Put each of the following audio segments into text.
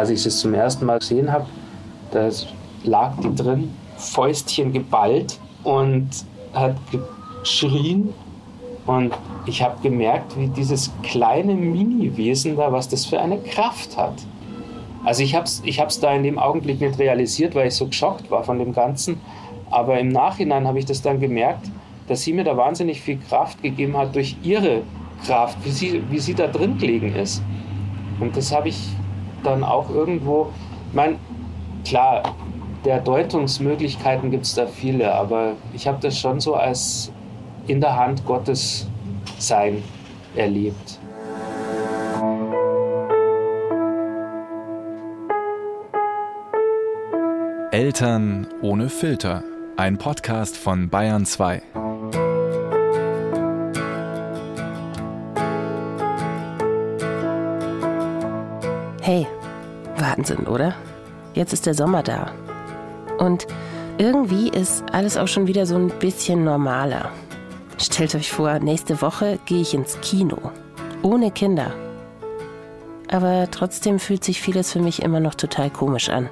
als ich es zum ersten Mal gesehen habe, da lag die drin, Fäustchen geballt und hat geschrien. Und ich habe gemerkt, wie dieses kleine Mini-Wesen da, was das für eine Kraft hat. Also ich habe es ich da in dem Augenblick nicht realisiert, weil ich so geschockt war von dem Ganzen. Aber im Nachhinein habe ich das dann gemerkt, dass sie mir da wahnsinnig viel Kraft gegeben hat durch ihre Kraft, wie sie, wie sie da drin gelegen ist. Und das habe ich dann auch irgendwo, ich meine, klar, der Deutungsmöglichkeiten gibt es da viele, aber ich habe das schon so als in der Hand Gottes sein erlebt. Eltern ohne Filter. Ein Podcast von Bayern 2. Hey, Wahnsinn, oder? Jetzt ist der Sommer da. Und irgendwie ist alles auch schon wieder so ein bisschen normaler. Stellt euch vor, nächste Woche gehe ich ins Kino. Ohne Kinder. Aber trotzdem fühlt sich vieles für mich immer noch total komisch an.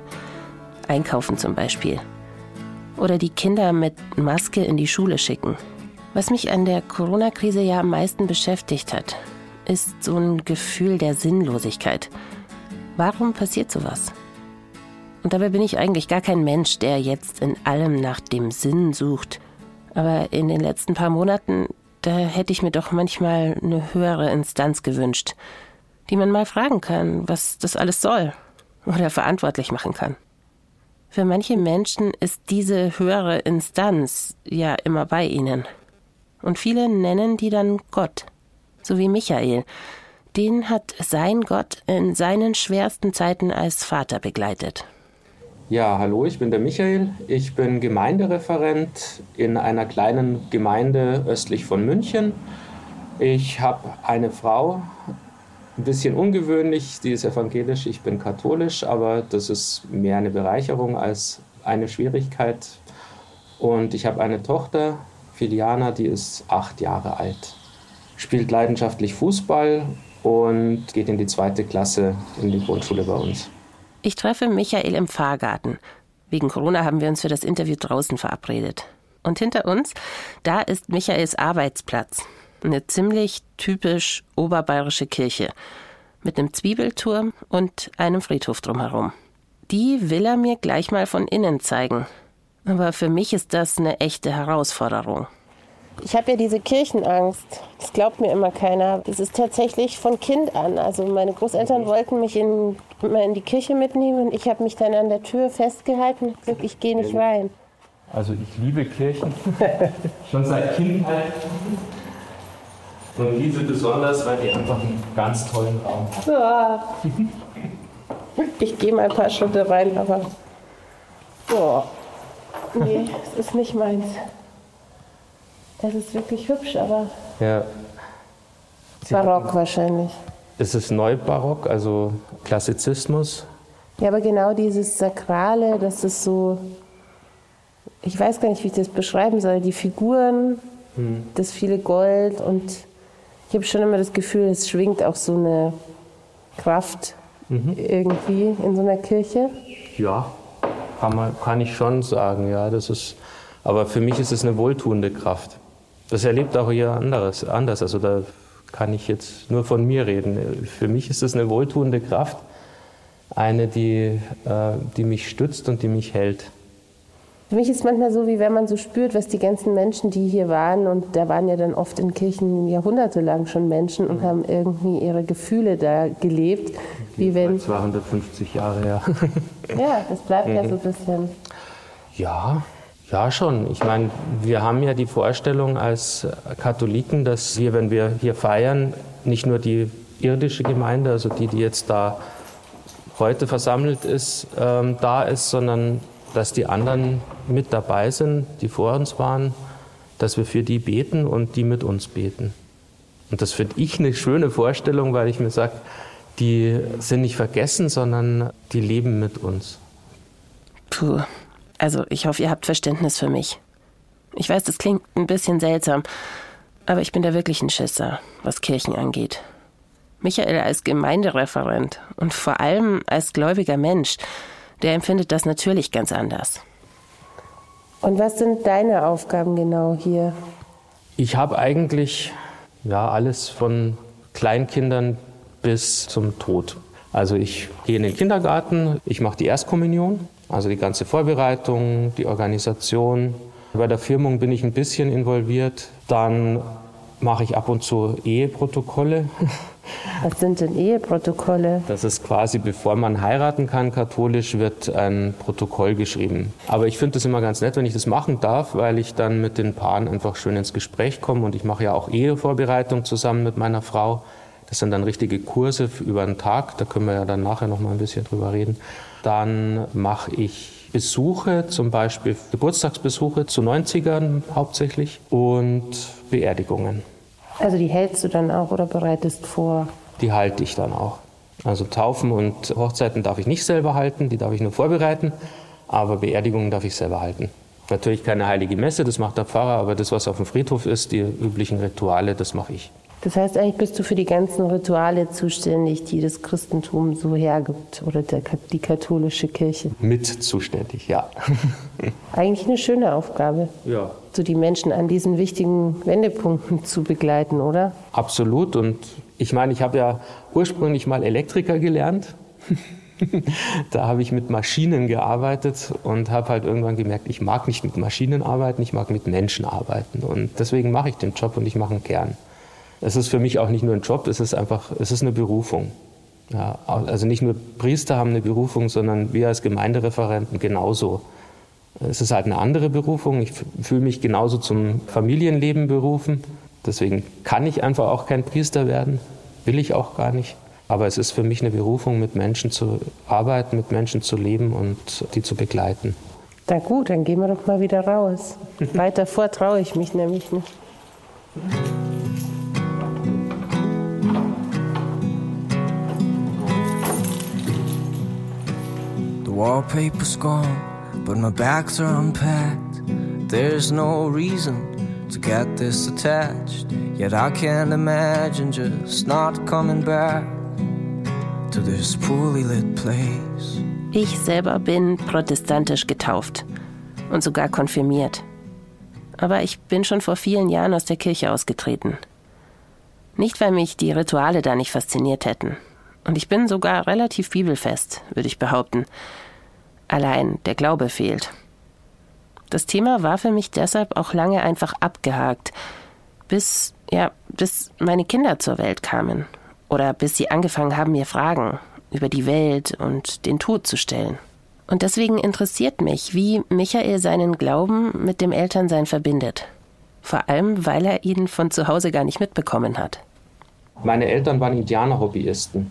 Einkaufen zum Beispiel. Oder die Kinder mit Maske in die Schule schicken. Was mich an der Corona-Krise ja am meisten beschäftigt hat, ist so ein Gefühl der Sinnlosigkeit. Warum passiert sowas? Und dabei bin ich eigentlich gar kein Mensch, der jetzt in allem nach dem Sinn sucht. Aber in den letzten paar Monaten, da hätte ich mir doch manchmal eine höhere Instanz gewünscht, die man mal fragen kann, was das alles soll oder verantwortlich machen kann. Für manche Menschen ist diese höhere Instanz ja immer bei ihnen. Und viele nennen die dann Gott, so wie Michael. Den hat sein Gott in seinen schwersten Zeiten als Vater begleitet. Ja, hallo, ich bin der Michael. Ich bin Gemeindereferent in einer kleinen Gemeinde östlich von München. Ich habe eine Frau, ein bisschen ungewöhnlich, die ist evangelisch, ich bin katholisch, aber das ist mehr eine Bereicherung als eine Schwierigkeit. Und ich habe eine Tochter, Filiana, die ist acht Jahre alt, spielt leidenschaftlich Fußball und geht in die zweite Klasse in die Grundschule bei uns. Ich treffe Michael im Fahrgarten. Wegen Corona haben wir uns für das Interview draußen verabredet. Und hinter uns, da ist Michaels Arbeitsplatz. Eine ziemlich typisch oberbayerische Kirche. Mit einem Zwiebelturm und einem Friedhof drumherum. Die will er mir gleich mal von innen zeigen. Aber für mich ist das eine echte Herausforderung. Ich habe ja diese Kirchenangst. Das glaubt mir immer keiner. Das ist tatsächlich von Kind an. Also meine Großeltern wollten mich in, immer in die Kirche mitnehmen und ich habe mich dann an der Tür festgehalten und gesagt, ich gehe nicht rein. Also ich liebe Kirchen, schon seit Kindheit. Und diese besonders, weil die einfach einen ganz tollen Raum haben. Ich gehe mal ein paar Schritte rein, aber boah, nee, es ist nicht meins. Es ist wirklich hübsch, aber ja. barock wahrscheinlich. Es ist Neubarock, also Klassizismus. Ja, aber genau dieses Sakrale, das ist so, ich weiß gar nicht, wie ich das beschreiben soll, die Figuren, hm. das viele Gold und ich habe schon immer das Gefühl, es schwingt auch so eine Kraft mhm. irgendwie in so einer Kirche. Ja, kann, man, kann ich schon sagen, ja, das ist, aber für mich ist es eine wohltuende Kraft. Das erlebt auch jeder anderes, anders. Also da kann ich jetzt nur von mir reden. Für mich ist es eine wohltuende Kraft, eine, die, äh, die mich stützt und die mich hält. Für mich ist es manchmal so, wie wenn man so spürt, was die ganzen Menschen, die hier waren, und da waren ja dann oft in Kirchen jahrhundertelang schon Menschen und mhm. haben irgendwie ihre Gefühle da gelebt. Wie wenn 250 Jahre, ja. ja, das bleibt ja so ein bisschen. Ja, ja, schon. Ich meine, wir haben ja die Vorstellung als Katholiken, dass wir, wenn wir hier feiern, nicht nur die irdische Gemeinde, also die, die jetzt da heute versammelt ist, ähm, da ist, sondern dass die anderen mit dabei sind, die vor uns waren, dass wir für die beten und die mit uns beten. Und das finde ich eine schöne Vorstellung, weil ich mir sage, die sind nicht vergessen, sondern die leben mit uns. Puh, also ich hoffe, ihr habt Verständnis für mich. Ich weiß, das klingt ein bisschen seltsam, aber ich bin da wirklich ein Schisser, was Kirchen angeht. Michael als Gemeindereferent und vor allem als gläubiger Mensch, der empfindet das natürlich ganz anders. Und was sind deine Aufgaben genau hier? Ich habe eigentlich ja, alles von Kleinkindern bis zum Tod. Also ich gehe in den Kindergarten, ich mache die Erstkommunion, also die ganze Vorbereitung, die Organisation. Bei der Firmung bin ich ein bisschen involviert. Dann mache ich ab und zu Eheprotokolle. Was sind denn Eheprotokolle? Das ist quasi, bevor man heiraten kann, katholisch, wird ein Protokoll geschrieben. Aber ich finde es immer ganz nett, wenn ich das machen darf, weil ich dann mit den Paaren einfach schön ins Gespräch komme. Und ich mache ja auch Ehevorbereitung zusammen mit meiner Frau. Das sind dann richtige Kurse über einen Tag. Da können wir ja dann nachher noch mal ein bisschen drüber reden. Dann mache ich Besuche, zum Beispiel Geburtstagsbesuche zu 90ern hauptsächlich und Beerdigungen. Also die hältst du dann auch oder bereitest vor? Die halte ich dann auch. Also Taufen und Hochzeiten darf ich nicht selber halten, die darf ich nur vorbereiten, aber Beerdigungen darf ich selber halten. Natürlich keine heilige Messe, das macht der Pfarrer, aber das, was auf dem Friedhof ist, die üblichen Rituale, das mache ich. Das heißt, eigentlich bist du für die ganzen Rituale zuständig, die das Christentum so hergibt oder der, die katholische Kirche. Mit zuständig, ja. eigentlich eine schöne Aufgabe. Ja. So die Menschen an diesen wichtigen Wendepunkten zu begleiten, oder? Absolut. Und ich meine, ich habe ja ursprünglich mal Elektriker gelernt. da habe ich mit Maschinen gearbeitet und habe halt irgendwann gemerkt, ich mag nicht mit Maschinen arbeiten, ich mag mit Menschen arbeiten. Und deswegen mache ich den Job und ich mache ihn gern. Es ist für mich auch nicht nur ein Job, es ist einfach, es ist eine Berufung. Ja, also nicht nur Priester haben eine Berufung, sondern wir als Gemeindereferenten genauso. Es ist halt eine andere Berufung. Ich fühle mich genauso zum Familienleben berufen. Deswegen kann ich einfach auch kein Priester werden, will ich auch gar nicht. Aber es ist für mich eine Berufung, mit Menschen zu arbeiten, mit Menschen zu leben und die zu begleiten. Na gut, dann gehen wir doch mal wieder raus. Weiter vor traue ich mich nämlich nicht. Wallpaper's gone, but my bags are unpacked. There's no reason to get this attached. Yet I can't imagine just not coming back to this poorly lit place. Ich selber bin protestantisch getauft und sogar konfirmiert. Aber ich bin schon vor vielen Jahren aus der Kirche ausgetreten. Nicht, weil mich die Rituale da nicht fasziniert hätten. Und ich bin sogar relativ bibelfest, würde ich behaupten. Allein der Glaube fehlt. Das Thema war für mich deshalb auch lange einfach abgehakt, bis, ja, bis meine Kinder zur Welt kamen oder bis sie angefangen haben, mir Fragen über die Welt und den Tod zu stellen. Und deswegen interessiert mich, wie Michael seinen Glauben mit dem Elternsein verbindet. Vor allem, weil er ihn von zu Hause gar nicht mitbekommen hat. Meine Eltern waren Indianer-Hobbyisten.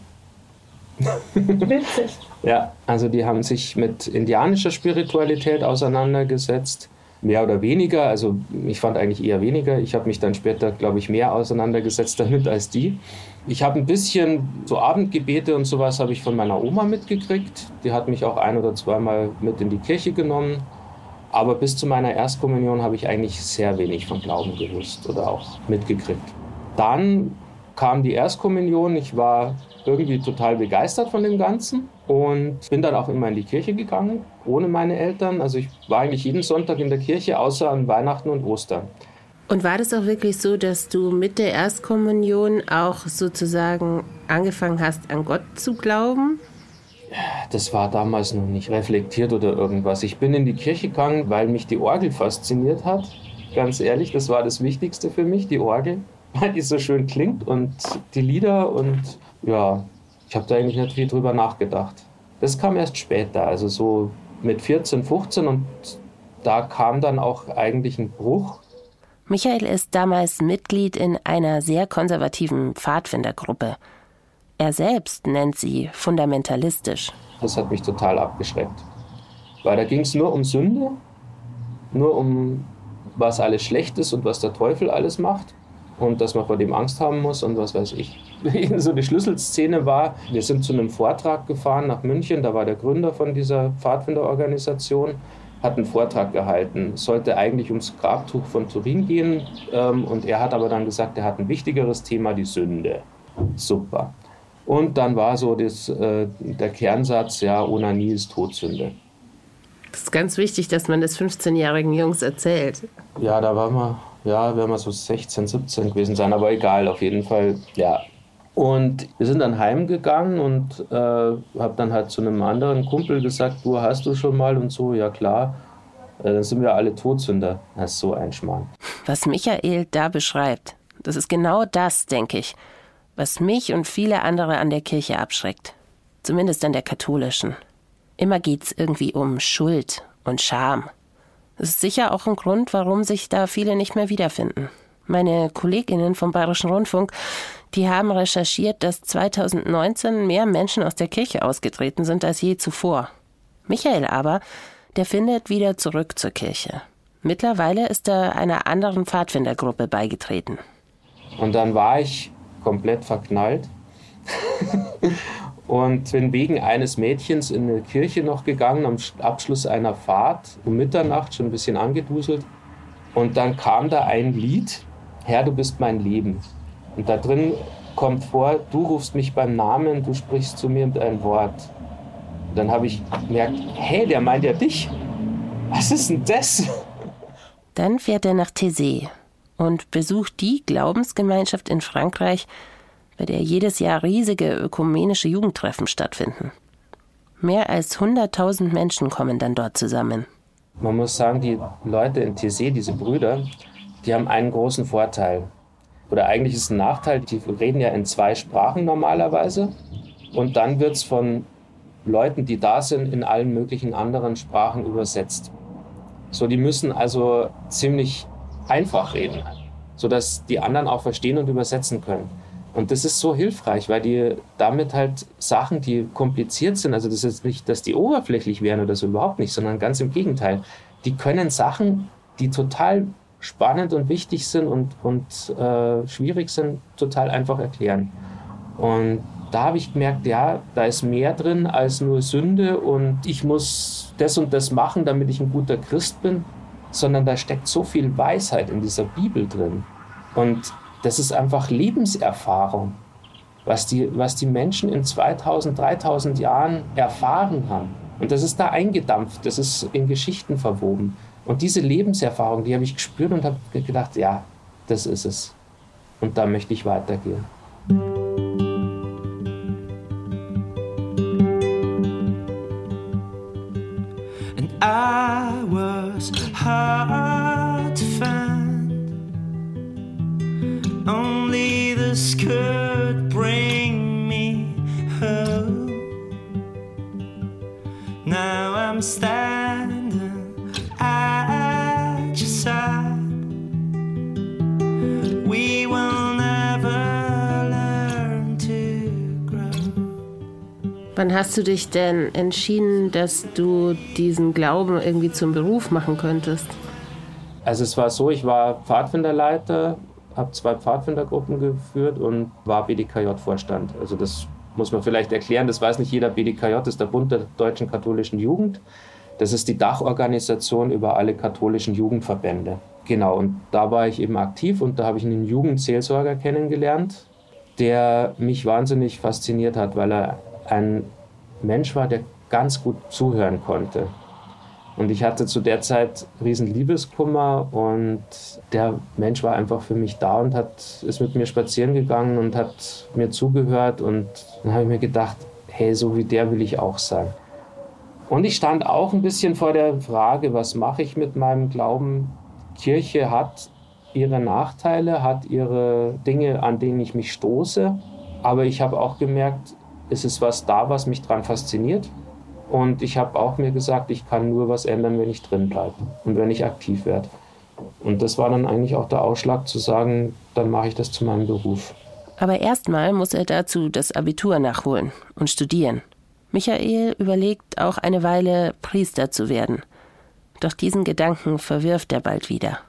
Witzig. Ja, also die haben sich mit indianischer Spiritualität auseinandergesetzt, mehr oder weniger. Also ich fand eigentlich eher weniger. Ich habe mich dann später, glaube ich, mehr auseinandergesetzt damit als die. Ich habe ein bisschen so Abendgebete und sowas habe ich von meiner Oma mitgekriegt. Die hat mich auch ein oder zweimal mit in die Kirche genommen. Aber bis zu meiner Erstkommunion habe ich eigentlich sehr wenig von Glauben gewusst oder auch mitgekriegt. Dann kam die Erstkommunion. Ich war irgendwie total begeistert von dem Ganzen und bin dann auch immer in die Kirche gegangen, ohne meine Eltern. Also ich war eigentlich jeden Sonntag in der Kirche, außer an Weihnachten und Ostern. Und war das auch wirklich so, dass du mit der Erstkommunion auch sozusagen angefangen hast, an Gott zu glauben? Das war damals noch nicht reflektiert oder irgendwas. Ich bin in die Kirche gegangen, weil mich die Orgel fasziniert hat. Ganz ehrlich, das war das Wichtigste für mich, die Orgel, weil die so schön klingt und die Lieder und ja, ich habe da eigentlich nicht viel drüber nachgedacht. Das kam erst später, also so mit 14, 15 und da kam dann auch eigentlich ein Bruch. Michael ist damals Mitglied in einer sehr konservativen Pfadfindergruppe. Er selbst nennt sie fundamentalistisch. Das hat mich total abgeschreckt. Weil da ging es nur um Sünde, nur um was alles schlecht ist und was der Teufel alles macht und dass man vor dem Angst haben muss und was weiß ich. so die Schlüsselszene war, wir sind zu einem Vortrag gefahren nach München, da war der Gründer von dieser Pfadfinderorganisation, hat einen Vortrag gehalten. Sollte eigentlich ums Grabtuch von Turin gehen ähm, und er hat aber dann gesagt, er hat ein wichtigeres Thema, die Sünde. Super. Und dann war so das, äh, der Kernsatz, ja, Onanie ist Todsünde. Das ist ganz wichtig, dass man das 15-jährigen Jungs erzählt. Ja, da waren wir, ja, werden wir so 16, 17 gewesen sein, aber egal, auf jeden Fall, ja. Und wir sind dann heimgegangen und äh, habe dann halt zu einem anderen Kumpel gesagt, du hast du schon mal und so, ja klar. Äh, dann sind wir alle Todsünder. Das ist so ein Schmarrn. Was Michael da beschreibt, das ist genau das, denke ich, was mich und viele andere an der Kirche abschreckt. Zumindest an der katholischen. Immer geht's irgendwie um Schuld und Scham. Das ist sicher auch ein Grund, warum sich da viele nicht mehr wiederfinden. Meine Kolleginnen vom Bayerischen Rundfunk, die haben recherchiert, dass 2019 mehr Menschen aus der Kirche ausgetreten sind als je zuvor. Michael aber, der findet wieder zurück zur Kirche. Mittlerweile ist er einer anderen Pfadfindergruppe beigetreten. Und dann war ich komplett verknallt und bin wegen eines Mädchens in eine Kirche noch gegangen am Abschluss einer Fahrt um Mitternacht, schon ein bisschen angeduselt. Und dann kam da ein Lied, Herr, du bist mein Leben. Und da drin kommt vor, du rufst mich beim Namen, du sprichst zu mir mit einem Wort. Und dann habe ich gemerkt, hey, der meint ja dich. Was ist denn das? Dann fährt er nach Thésée und besucht die Glaubensgemeinschaft in Frankreich, bei der jedes Jahr riesige ökumenische Jugendtreffen stattfinden. Mehr als 100.000 Menschen kommen dann dort zusammen. Man muss sagen, die Leute in Tessé, diese Brüder, die haben einen großen Vorteil. Oder eigentlich ist es ein Nachteil, die reden ja in zwei Sprachen normalerweise. Und dann wird es von Leuten, die da sind, in allen möglichen anderen Sprachen übersetzt. So, die müssen also ziemlich einfach reden, sodass die anderen auch verstehen und übersetzen können. Und das ist so hilfreich, weil die damit halt Sachen, die kompliziert sind, also das ist nicht, dass die oberflächlich wären oder so überhaupt nicht, sondern ganz im Gegenteil. Die können Sachen, die total spannend und wichtig sind und, und äh, schwierig sind, total einfach erklären. Und da habe ich gemerkt, ja, da ist mehr drin als nur Sünde und ich muss das und das machen, damit ich ein guter Christ bin, sondern da steckt so viel Weisheit in dieser Bibel drin. Und das ist einfach Lebenserfahrung, was die, was die Menschen in 2000, 3000 Jahren erfahren haben. Und das ist da eingedampft, das ist in Geschichten verwoben. Und diese Lebenserfahrung, die habe ich gespürt und habe gedacht, ja, das ist es. Und da möchte ich weitergehen. Standing at your side. We will never learn to grow. Wann hast du dich denn entschieden, dass du diesen Glauben irgendwie zum Beruf machen könntest? Also es war so, ich war Pfadfinderleiter, habe zwei Pfadfindergruppen geführt und war BDKJ-Vorstand. Also das muss man vielleicht erklären, das weiß nicht jeder. BDKJ ist der Bund der deutschen katholischen Jugend. Das ist die Dachorganisation über alle katholischen Jugendverbände. Genau, und da war ich eben aktiv und da habe ich einen Jugendseelsorger kennengelernt, der mich wahnsinnig fasziniert hat, weil er ein Mensch war, der ganz gut zuhören konnte. Und ich hatte zu der Zeit riesen Liebeskummer und der Mensch war einfach für mich da und hat, ist mit mir spazieren gegangen und hat mir zugehört und dann habe ich mir gedacht, hey, so wie der will ich auch sein. Und ich stand auch ein bisschen vor der Frage, was mache ich mit meinem Glauben? Kirche hat ihre Nachteile, hat ihre Dinge, an denen ich mich stoße, aber ich habe auch gemerkt, es ist was da, was mich daran fasziniert. Und ich habe auch mir gesagt, ich kann nur was ändern, wenn ich drin bleibe und wenn ich aktiv werde. Und das war dann eigentlich auch der Ausschlag zu sagen, dann mache ich das zu meinem Beruf. Aber erstmal muss er dazu das Abitur nachholen und studieren. Michael überlegt auch eine Weile, Priester zu werden. Doch diesen Gedanken verwirft er bald wieder.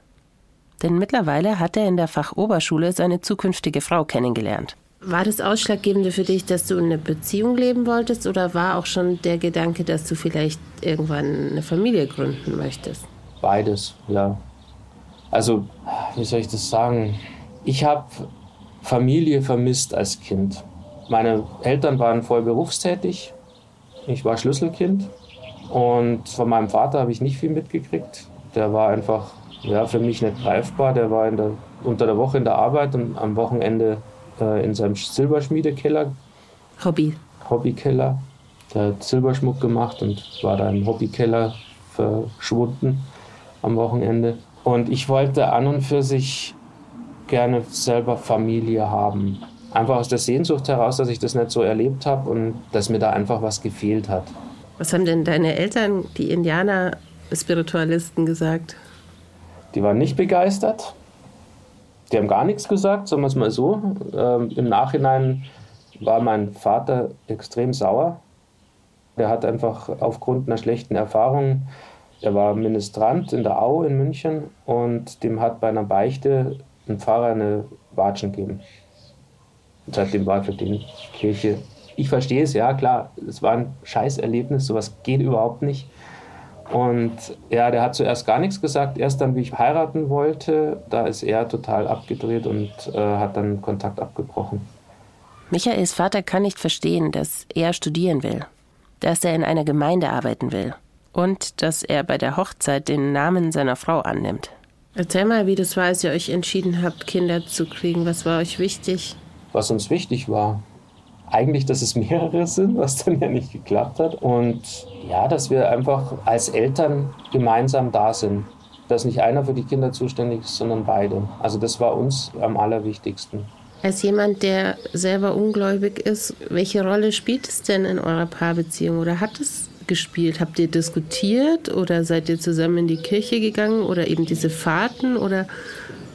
Denn mittlerweile hat er in der Fachoberschule seine zukünftige Frau kennengelernt. War das Ausschlaggebende für dich, dass du in einer Beziehung leben wolltest oder war auch schon der Gedanke, dass du vielleicht irgendwann eine Familie gründen möchtest? Beides, ja. Also, wie soll ich das sagen? Ich habe Familie vermisst als Kind. Meine Eltern waren voll berufstätig. Ich war Schlüsselkind. Und von meinem Vater habe ich nicht viel mitgekriegt. Der war einfach ja, für mich nicht greifbar. Der war der, unter der Woche in der Arbeit und am Wochenende äh, in seinem Silberschmiedekeller. Hobby. Hobbykeller. Der hat Silberschmuck gemacht und war da im Hobbykeller verschwunden am Wochenende. Und ich wollte an und für sich gerne selber Familie haben. Einfach aus der Sehnsucht heraus, dass ich das nicht so erlebt habe und dass mir da einfach was gefehlt hat. Was haben denn deine Eltern, die Indianer-Spiritualisten, gesagt? Die waren nicht begeistert. Die haben gar nichts gesagt, sagen wir es mal so. Ähm, Im Nachhinein war mein Vater extrem sauer. Der hat einfach aufgrund einer schlechten Erfahrung, er war Ministrant in der Au in München und dem hat bei einer Beichte ein Pfarrer eine Watschen gegeben. Und seitdem war für den Kirche. Ich verstehe es, ja klar, es war ein Scheißerlebnis, sowas geht überhaupt nicht. Und ja, der hat zuerst gar nichts gesagt. Erst dann, wie ich heiraten wollte, da ist er total abgedreht und äh, hat dann Kontakt abgebrochen. Michaels Vater kann nicht verstehen, dass er studieren will, dass er in einer Gemeinde arbeiten will und dass er bei der Hochzeit den Namen seiner Frau annimmt. Erzähl mal, wie das war, als ihr euch entschieden habt, Kinder zu kriegen. Was war euch wichtig? Was uns wichtig war, eigentlich, dass es mehrere sind, was dann ja nicht geklappt hat. Und ja, dass wir einfach als Eltern gemeinsam da sind. Dass nicht einer für die Kinder zuständig ist, sondern beide. Also das war uns am allerwichtigsten. Als jemand, der selber ungläubig ist, welche Rolle spielt es denn in eurer Paarbeziehung oder hat es gespielt? Habt ihr diskutiert oder seid ihr zusammen in die Kirche gegangen oder eben diese Fahrten oder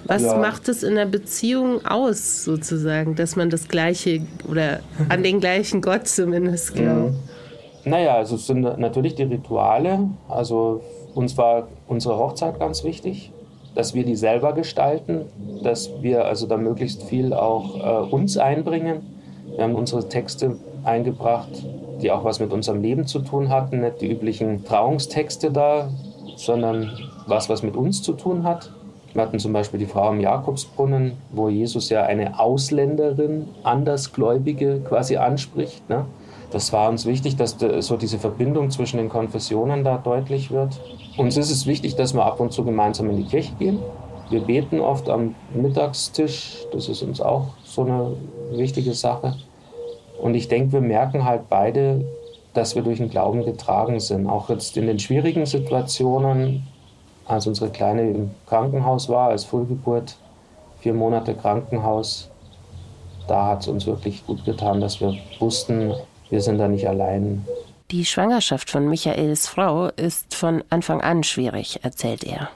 was ja. macht es in der Beziehung aus, sozusagen, dass man das Gleiche oder an den gleichen Gott zumindest glaubt? Mhm. Naja, also es sind natürlich die Rituale. Also uns war unsere Hochzeit ganz wichtig, dass wir die selber gestalten, dass wir also da möglichst viel auch äh, uns einbringen. Wir haben unsere Texte eingebracht, die auch was mit unserem Leben zu tun hatten, nicht die üblichen Trauungstexte da, sondern was, was mit uns zu tun hat. Wir hatten zum Beispiel die Frau am Jakobsbrunnen, wo Jesus ja eine Ausländerin, Andersgläubige quasi anspricht. Ne? Das war uns wichtig, dass so diese Verbindung zwischen den Konfessionen da deutlich wird. Uns ist es wichtig, dass wir ab und zu gemeinsam in die Kirche gehen. Wir beten oft am Mittagstisch, das ist uns auch so eine wichtige Sache. Und ich denke, wir merken halt beide, dass wir durch den Glauben getragen sind. Auch jetzt in den schwierigen Situationen als unsere Kleine im Krankenhaus war, als Frühgeburt, vier Monate Krankenhaus, da hat es uns wirklich gut getan, dass wir wussten, wir sind da nicht allein. Die Schwangerschaft von Michaels Frau ist von Anfang an schwierig, erzählt er.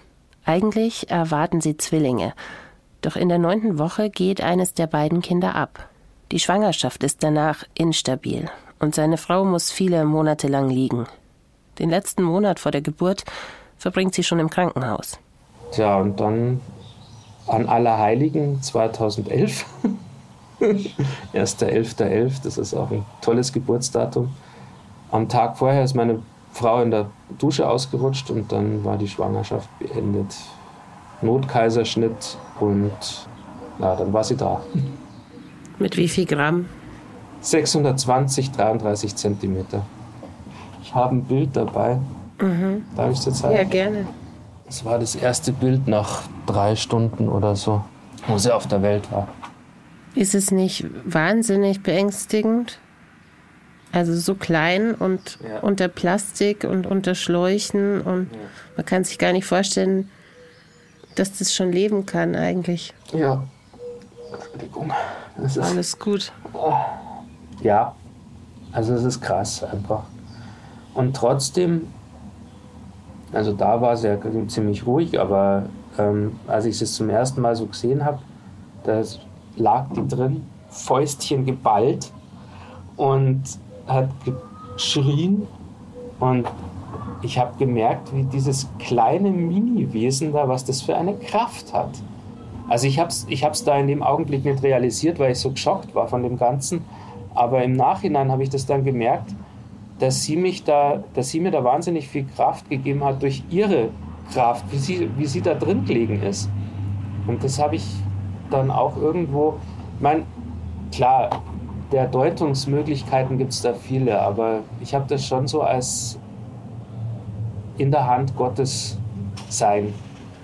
Eigentlich erwarten sie Zwillinge. Doch in der neunten Woche geht eines der beiden Kinder ab. Die Schwangerschaft ist danach instabil und seine Frau muss viele Monate lang liegen. Den letzten Monat vor der Geburt verbringt sie schon im Krankenhaus. Tja, und dann an Allerheiligen 2011. 1.11.11., .11., das ist auch ein tolles Geburtsdatum. Am Tag vorher ist meine Frau in der Dusche ausgerutscht und dann war die Schwangerschaft beendet. Notkaiserschnitt und na, dann war sie da. Mit wie viel Gramm? 620, 33 Zentimeter. Ich habe ein Bild dabei. Mhm. Darf ich dir zeigen? Ja, gerne. Das war das erste Bild nach drei Stunden oder so, wo sie auf der Welt war. Ist es nicht wahnsinnig beängstigend? Also so klein und ja. unter Plastik und unter Schläuchen und ja. man kann sich gar nicht vorstellen, dass das schon leben kann eigentlich. Ja. Entschuldigung. Das alles gut. Ja, also es ist krass einfach. Und trotzdem also da war es ja ziemlich ruhig, aber ähm, als ich es zum ersten Mal so gesehen habe, da lag die drin, Fäustchen geballt und hat geschrien und ich habe gemerkt, wie dieses kleine Mini-Wesen da, was das für eine Kraft hat. Also ich habe es ich hab's da in dem Augenblick nicht realisiert, weil ich so geschockt war von dem Ganzen. Aber im Nachhinein habe ich das dann gemerkt, dass sie mich da, dass sie mir da wahnsinnig viel Kraft gegeben hat durch ihre Kraft, wie sie, wie sie da drin gelegen ist. Und das habe ich dann auch irgendwo Ich meine, klar, der Deutungsmöglichkeiten gibt es da viele, aber ich habe das schon so als in der Hand Gottes sein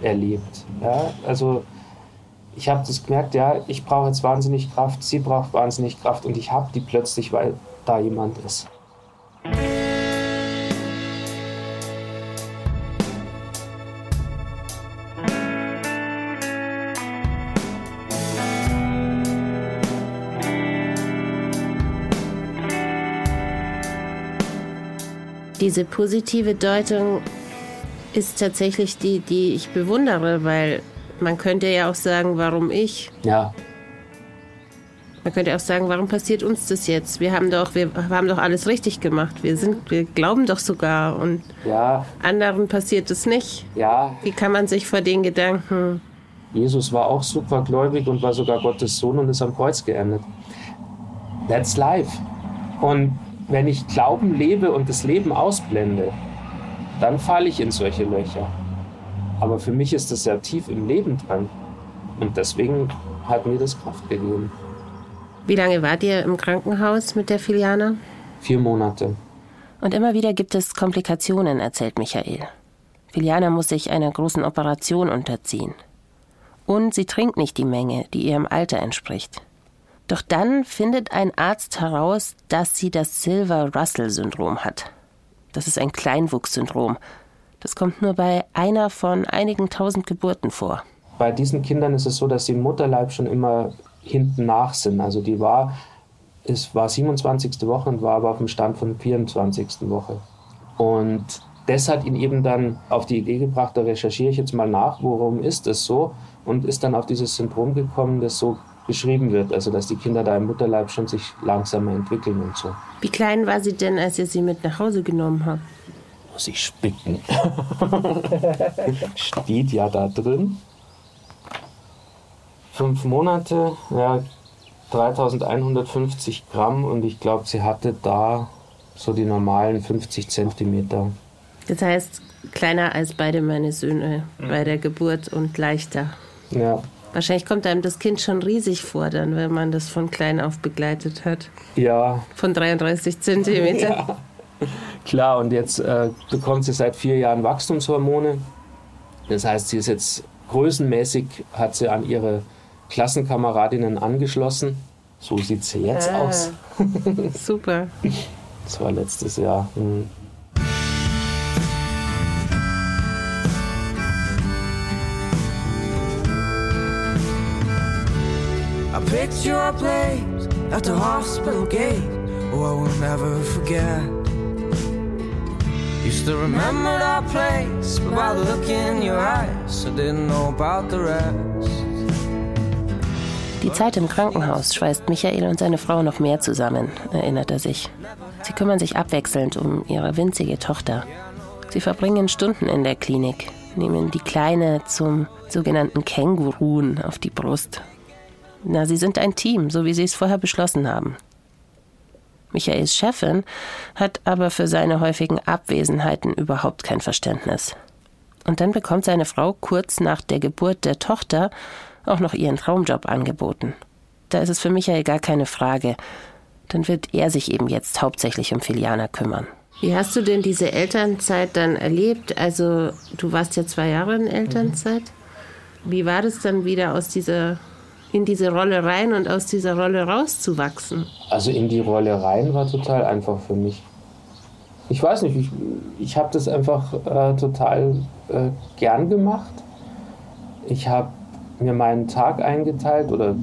erlebt. Ja? Also ich habe das gemerkt, ja, ich brauche jetzt wahnsinnig Kraft, sie braucht wahnsinnig Kraft und ich habe die plötzlich, weil da jemand ist. Diese positive Deutung ist tatsächlich die, die ich bewundere, weil man könnte ja auch sagen, warum ich? Ja. Man könnte auch sagen, warum passiert uns das jetzt? Wir haben doch, wir haben doch alles richtig gemacht. Wir sind, wir glauben doch sogar und ja. anderen passiert es nicht. Ja. Wie kann man sich vor den Gedanken? Jesus war auch supergläubig und war sogar Gottes Sohn und ist am Kreuz geendet. That's life. Und wenn ich Glauben lebe und das Leben ausblende, dann falle ich in solche Löcher. Aber für mich ist das ja tief im Leben dran. Und deswegen hat mir das Kraft gegeben. Wie lange wart ihr im Krankenhaus mit der Filiana? Vier Monate. Und immer wieder gibt es Komplikationen, erzählt Michael. Filiana muss sich einer großen Operation unterziehen. Und sie trinkt nicht die Menge, die ihrem Alter entspricht. Doch dann findet ein Arzt heraus, dass sie das Silver-Russell-Syndrom hat. Das ist ein Kleinwuchssyndrom. Das kommt nur bei einer von einigen tausend Geburten vor. Bei diesen Kindern ist es so, dass sie im Mutterleib schon immer hinten nach sind. Also die war, es war 27. Woche und war aber auf dem Stand von 24. Woche. Und das hat ihn eben dann auf die Idee gebracht, da recherchiere ich jetzt mal nach, warum ist das so? Und ist dann auf dieses Syndrom gekommen, das so beschrieben wird, also dass die Kinder da im Mutterleib schon sich langsamer entwickeln und so. Wie klein war sie denn, als ihr sie mit nach Hause genommen habt? Muss ich spicken. Steht ja da drin. Fünf Monate, ja, 3150 Gramm und ich glaube, sie hatte da so die normalen 50 Zentimeter. Das heißt, kleiner als beide meine Söhne bei der Geburt und leichter. Ja. Wahrscheinlich kommt einem das Kind schon riesig vor, dann, wenn man das von klein auf begleitet hat. Ja. Von 33 Zentimeter. Ja. Klar, und jetzt äh, bekommt sie seit vier Jahren Wachstumshormone. Das heißt, sie ist jetzt größenmäßig, hat sie an ihre Klassenkameradinnen angeschlossen. So sieht sie jetzt ah, aus. super. Das war letztes Jahr. Hm. Picture a place at the hospital gate. Oh, I will never forget. Used to remember that place, by the look in your eyes, I didn't know about the rest. Die Zeit im Krankenhaus schweißt Michael und seine Frau noch mehr zusammen, erinnert er sich. Sie kümmern sich abwechselnd um ihre winzige Tochter. Sie verbringen Stunden in der Klinik, nehmen die Kleine zum sogenannten Känguruen auf die Brust. Na, sie sind ein Team, so wie sie es vorher beschlossen haben. Michaels Chefin hat aber für seine häufigen Abwesenheiten überhaupt kein Verständnis. Und dann bekommt seine Frau kurz nach der Geburt der Tochter auch noch ihren Traumjob angeboten. Da ist es für Michael gar keine Frage. Dann wird er sich eben jetzt hauptsächlich um Filiana kümmern. Wie hast du denn diese Elternzeit dann erlebt? Also, du warst ja zwei Jahre in Elternzeit. Wie war das dann wieder aus dieser in diese Rolle rein und aus dieser Rolle rauszuwachsen? Also in die Rolle rein war total einfach für mich. Ich weiß nicht, ich, ich habe das einfach äh, total äh, gern gemacht. Ich habe mir meinen Tag eingeteilt oder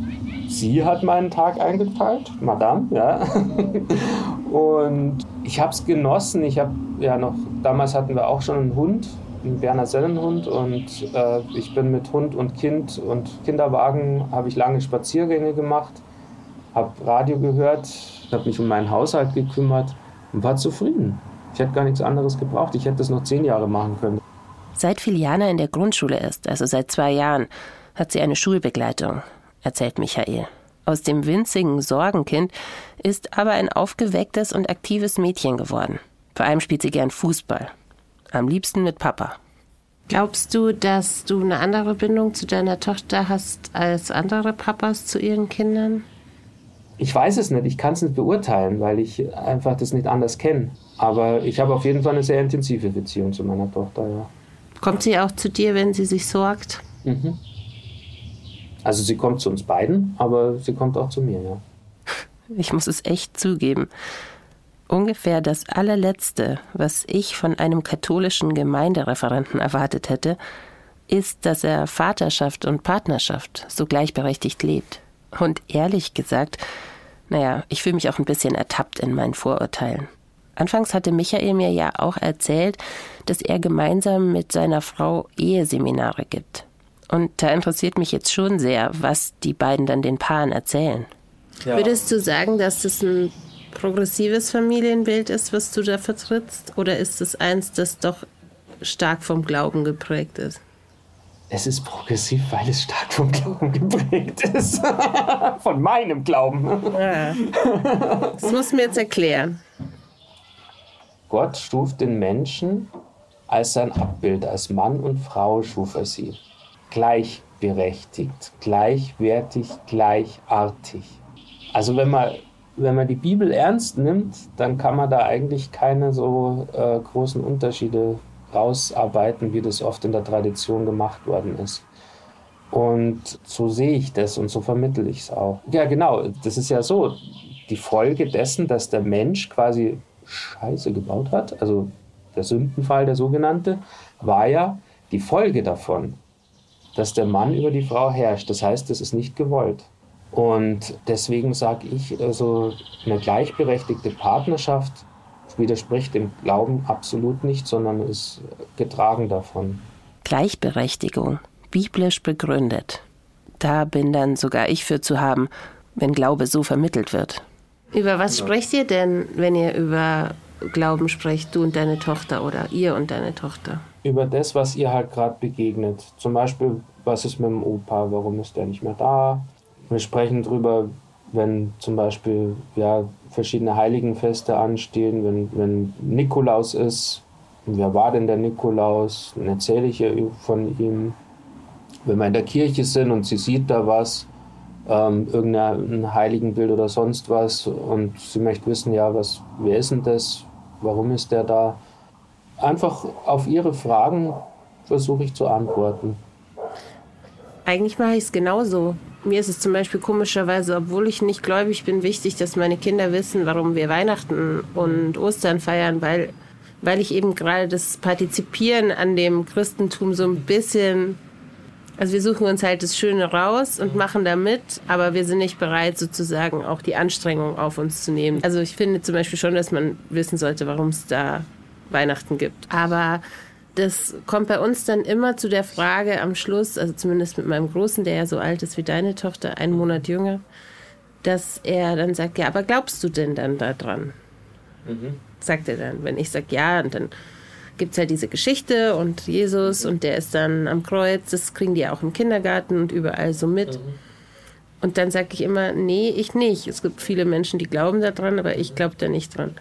sie hat meinen Tag eingeteilt, Madame, ja. und ich habe es genossen. Ich habe ja noch, damals hatten wir auch schon einen Hund ein Berner Sennenhund und äh, ich bin mit Hund und Kind und Kinderwagen habe ich lange Spaziergänge gemacht, habe Radio gehört, habe mich um meinen Haushalt gekümmert und war zufrieden. Ich hätte gar nichts anderes gebraucht. Ich hätte das noch zehn Jahre machen können. Seit Filiana in der Grundschule ist, also seit zwei Jahren, hat sie eine Schulbegleitung, erzählt Michael. Aus dem winzigen Sorgenkind ist aber ein aufgewecktes und aktives Mädchen geworden. Vor allem spielt sie gern Fußball am liebsten mit Papa. Glaubst du, dass du eine andere Bindung zu deiner Tochter hast als andere Papas zu ihren Kindern? Ich weiß es nicht, ich kann es nicht beurteilen, weil ich einfach das nicht anders kenne. Aber ich habe auf jeden Fall eine sehr intensive Beziehung zu meiner Tochter, ja. Kommt sie auch zu dir, wenn sie sich sorgt? Mhm. Also sie kommt zu uns beiden, aber sie kommt auch zu mir, ja. Ich muss es echt zugeben. Ungefähr das allerletzte, was ich von einem katholischen Gemeindereferenten erwartet hätte, ist, dass er Vaterschaft und Partnerschaft so gleichberechtigt lebt. Und ehrlich gesagt, naja, ich fühle mich auch ein bisschen ertappt in meinen Vorurteilen. Anfangs hatte Michael mir ja auch erzählt, dass er gemeinsam mit seiner Frau Eheseminare gibt. Und da interessiert mich jetzt schon sehr, was die beiden dann den Paaren erzählen. Ja. Würdest du sagen, dass das ein progressives Familienbild ist, was du da vertrittst? Oder ist es eins, das doch stark vom Glauben geprägt ist? Es ist progressiv, weil es stark vom Glauben geprägt ist. Von meinem Glauben. Ja. Das musst du mir jetzt erklären. Gott schuf den Menschen als sein Abbild, als Mann und Frau schuf er sie. Gleichberechtigt, gleichwertig, gleichartig. Also wenn man wenn man die Bibel ernst nimmt, dann kann man da eigentlich keine so äh, großen Unterschiede rausarbeiten, wie das oft in der Tradition gemacht worden ist. Und so sehe ich das und so vermittel ich es auch. Ja, genau, das ist ja so. Die Folge dessen, dass der Mensch quasi Scheiße gebaut hat, also der Sündenfall, der sogenannte, war ja die Folge davon, dass der Mann über die Frau herrscht. Das heißt, das ist nicht gewollt. Und deswegen sage ich, also eine gleichberechtigte Partnerschaft widerspricht dem Glauben absolut nicht, sondern ist getragen davon. Gleichberechtigung, biblisch begründet. Da bin dann sogar ich für zu haben, wenn Glaube so vermittelt wird. Über was sprecht ihr denn, wenn ihr über Glauben sprecht, du und deine Tochter oder ihr und deine Tochter? Über das, was ihr halt gerade begegnet. Zum Beispiel, was ist mit dem Opa, warum ist der nicht mehr da? Wir sprechen darüber, wenn zum Beispiel ja, verschiedene Heiligenfeste anstehen, wenn, wenn Nikolaus ist, wer war denn der Nikolaus? Dann erzähle ich ihr von ihm. Wenn wir in der Kirche sind und sie sieht da was, ähm, irgendein Heiligenbild oder sonst was und sie möchte wissen, ja, was, wer ist denn das? Warum ist der da? Einfach auf ihre Fragen versuche ich zu antworten. Eigentlich mache ich es genauso mir ist es zum Beispiel komischerweise, obwohl ich nicht gläubig bin, wichtig, dass meine Kinder wissen, warum wir Weihnachten und Ostern feiern, weil, weil ich eben gerade das Partizipieren an dem Christentum so ein bisschen, also wir suchen uns halt das Schöne raus und machen da mit, aber wir sind nicht bereit, sozusagen auch die Anstrengung auf uns zu nehmen. Also ich finde zum Beispiel schon, dass man wissen sollte, warum es da Weihnachten gibt. Aber das kommt bei uns dann immer zu der Frage am Schluss, also zumindest mit meinem Großen, der ja so alt ist wie deine Tochter, einen Monat jünger, dass er dann sagt, ja, aber glaubst du denn dann daran? Mhm. Sagt er dann, wenn ich sage ja, und dann gibt es halt diese Geschichte und Jesus und der ist dann am Kreuz, das kriegen die auch im Kindergarten und überall so mit. Mhm. Und dann sage ich immer, nee, ich nicht. Es gibt viele Menschen, die glauben daran, aber ich glaube da nicht dran.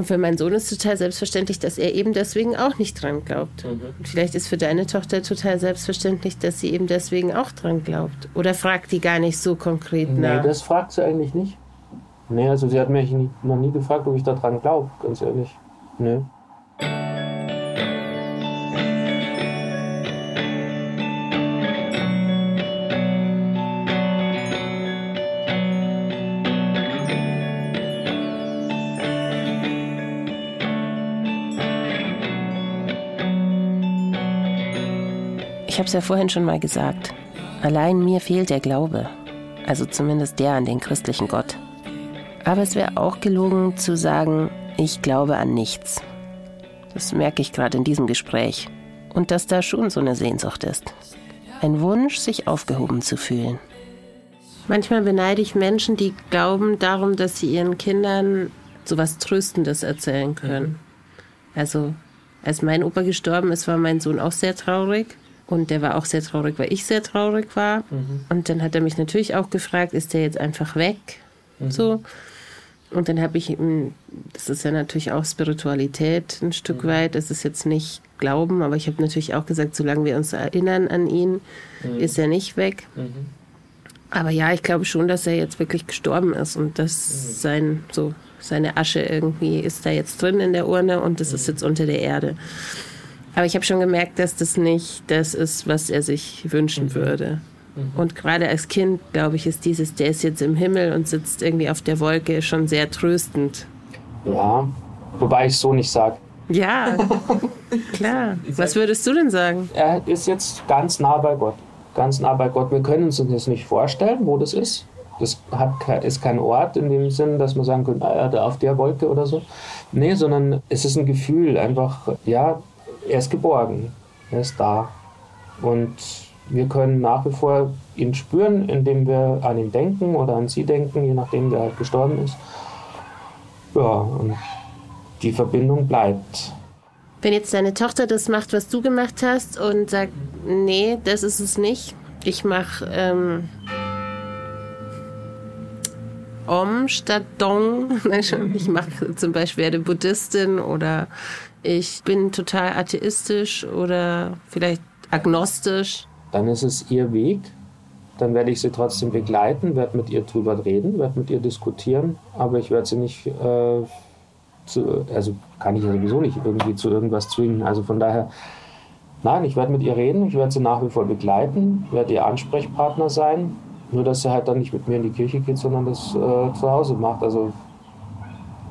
Und für meinen Sohn ist total selbstverständlich, dass er eben deswegen auch nicht dran glaubt. Mhm. Und vielleicht ist für deine Tochter total selbstverständlich, dass sie eben deswegen auch dran glaubt. Oder fragt die gar nicht so konkret nach? Nee, das fragt sie eigentlich nicht. Nee, also sie hat mich noch nie gefragt, ob ich daran glaube, ganz ehrlich. Nee. Es ja vorhin schon mal gesagt. Allein mir fehlt der Glaube. Also zumindest der an den christlichen Gott. Aber es wäre auch gelogen zu sagen, ich glaube an nichts. Das merke ich gerade in diesem Gespräch. Und dass da schon so eine Sehnsucht ist. Ein Wunsch, sich aufgehoben zu fühlen. Manchmal beneide ich Menschen, die glauben darum, dass sie ihren Kindern so was Tröstendes erzählen können. Also, als mein Opa gestorben ist, war mein Sohn auch sehr traurig. Und der war auch sehr traurig, weil ich sehr traurig war. Mhm. Und dann hat er mich natürlich auch gefragt, ist der jetzt einfach weg? Mhm. So. Und dann habe ich ihm, das ist ja natürlich auch Spiritualität ein Stück mhm. weit, das ist jetzt nicht glauben, aber ich habe natürlich auch gesagt, solange wir uns erinnern an ihn, mhm. ist er nicht weg. Mhm. Aber ja, ich glaube schon, dass er jetzt wirklich gestorben ist und dass mhm. sein, so, seine Asche irgendwie ist da jetzt drin in der Urne und das ist jetzt unter der Erde. Aber ich habe schon gemerkt, dass das nicht das ist, was er sich wünschen mhm. würde. Mhm. Und gerade als Kind, glaube ich, ist dieses, der ist jetzt im Himmel und sitzt irgendwie auf der Wolke schon sehr tröstend. Ja, wobei ich so nicht sage. Ja, klar. Was würdest du denn sagen? Er ist jetzt ganz nah bei Gott. Ganz nah bei Gott. Wir können uns das nicht vorstellen, wo das ist. Das hat, ist kein Ort in dem Sinn, dass man sagen könnte, ah, auf der Wolke oder so. Nee, sondern es ist ein Gefühl, einfach, ja, er ist geborgen. Er ist da. Und wir können nach wie vor ihn spüren, indem wir an ihn denken oder an sie denken, je nachdem, wer halt gestorben ist. Ja, und die Verbindung bleibt. Wenn jetzt deine Tochter das macht, was du gemacht hast und sagt, nee, das ist es nicht, ich mache ähm, Om statt Dong, ich mache zum Beispiel werde Buddhistin oder ich bin total atheistisch oder vielleicht agnostisch. Dann ist es ihr Weg. Dann werde ich sie trotzdem begleiten, werde mit ihr drüber reden, werde mit ihr diskutieren, aber ich werde sie nicht, äh, zu, also kann ich ja sowieso nicht irgendwie zu irgendwas zwingen. Also von daher, nein, ich werde mit ihr reden, ich werde sie nach wie vor begleiten, werde ihr Ansprechpartner sein, nur dass sie halt dann nicht mit mir in die Kirche geht, sondern das äh, zu Hause macht. Also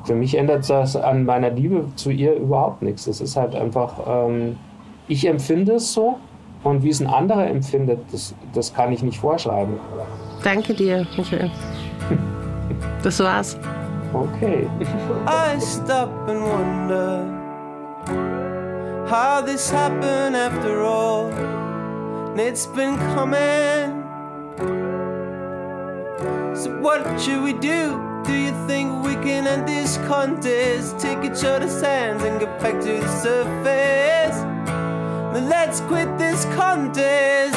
für mich ändert das an meiner Liebe zu ihr überhaupt nichts. Das ist halt einfach, ähm, ich empfinde es so und wie es ein anderer empfindet, das, das kann ich nicht vorschreiben. Danke dir, Michael. Das war's. Okay. I stop and wonder how this happened after all. It's been coming. What should we do? Do you think we can end this contest? Take each other's hands and get back to the surface. Then let's quit this contest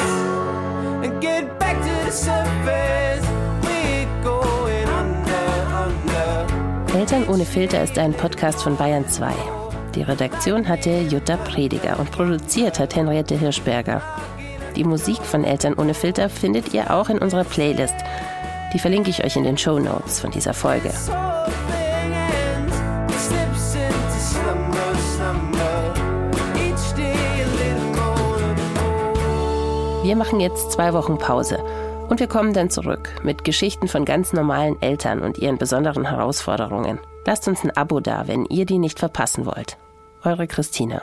and get back to the surface. We're going under, under. Eltern ohne Filter ist ein Podcast von Bayern 2. Die Redaktion hatte Jutta Prediger und produziert hat Henriette Hirschberger. Die Musik von Eltern ohne Filter findet ihr auch in unserer Playlist die verlinke ich euch in den Show Notes von dieser Folge. Wir machen jetzt zwei Wochen Pause und wir kommen dann zurück mit Geschichten von ganz normalen Eltern und ihren besonderen Herausforderungen. Lasst uns ein Abo da, wenn ihr die nicht verpassen wollt. Eure Christina.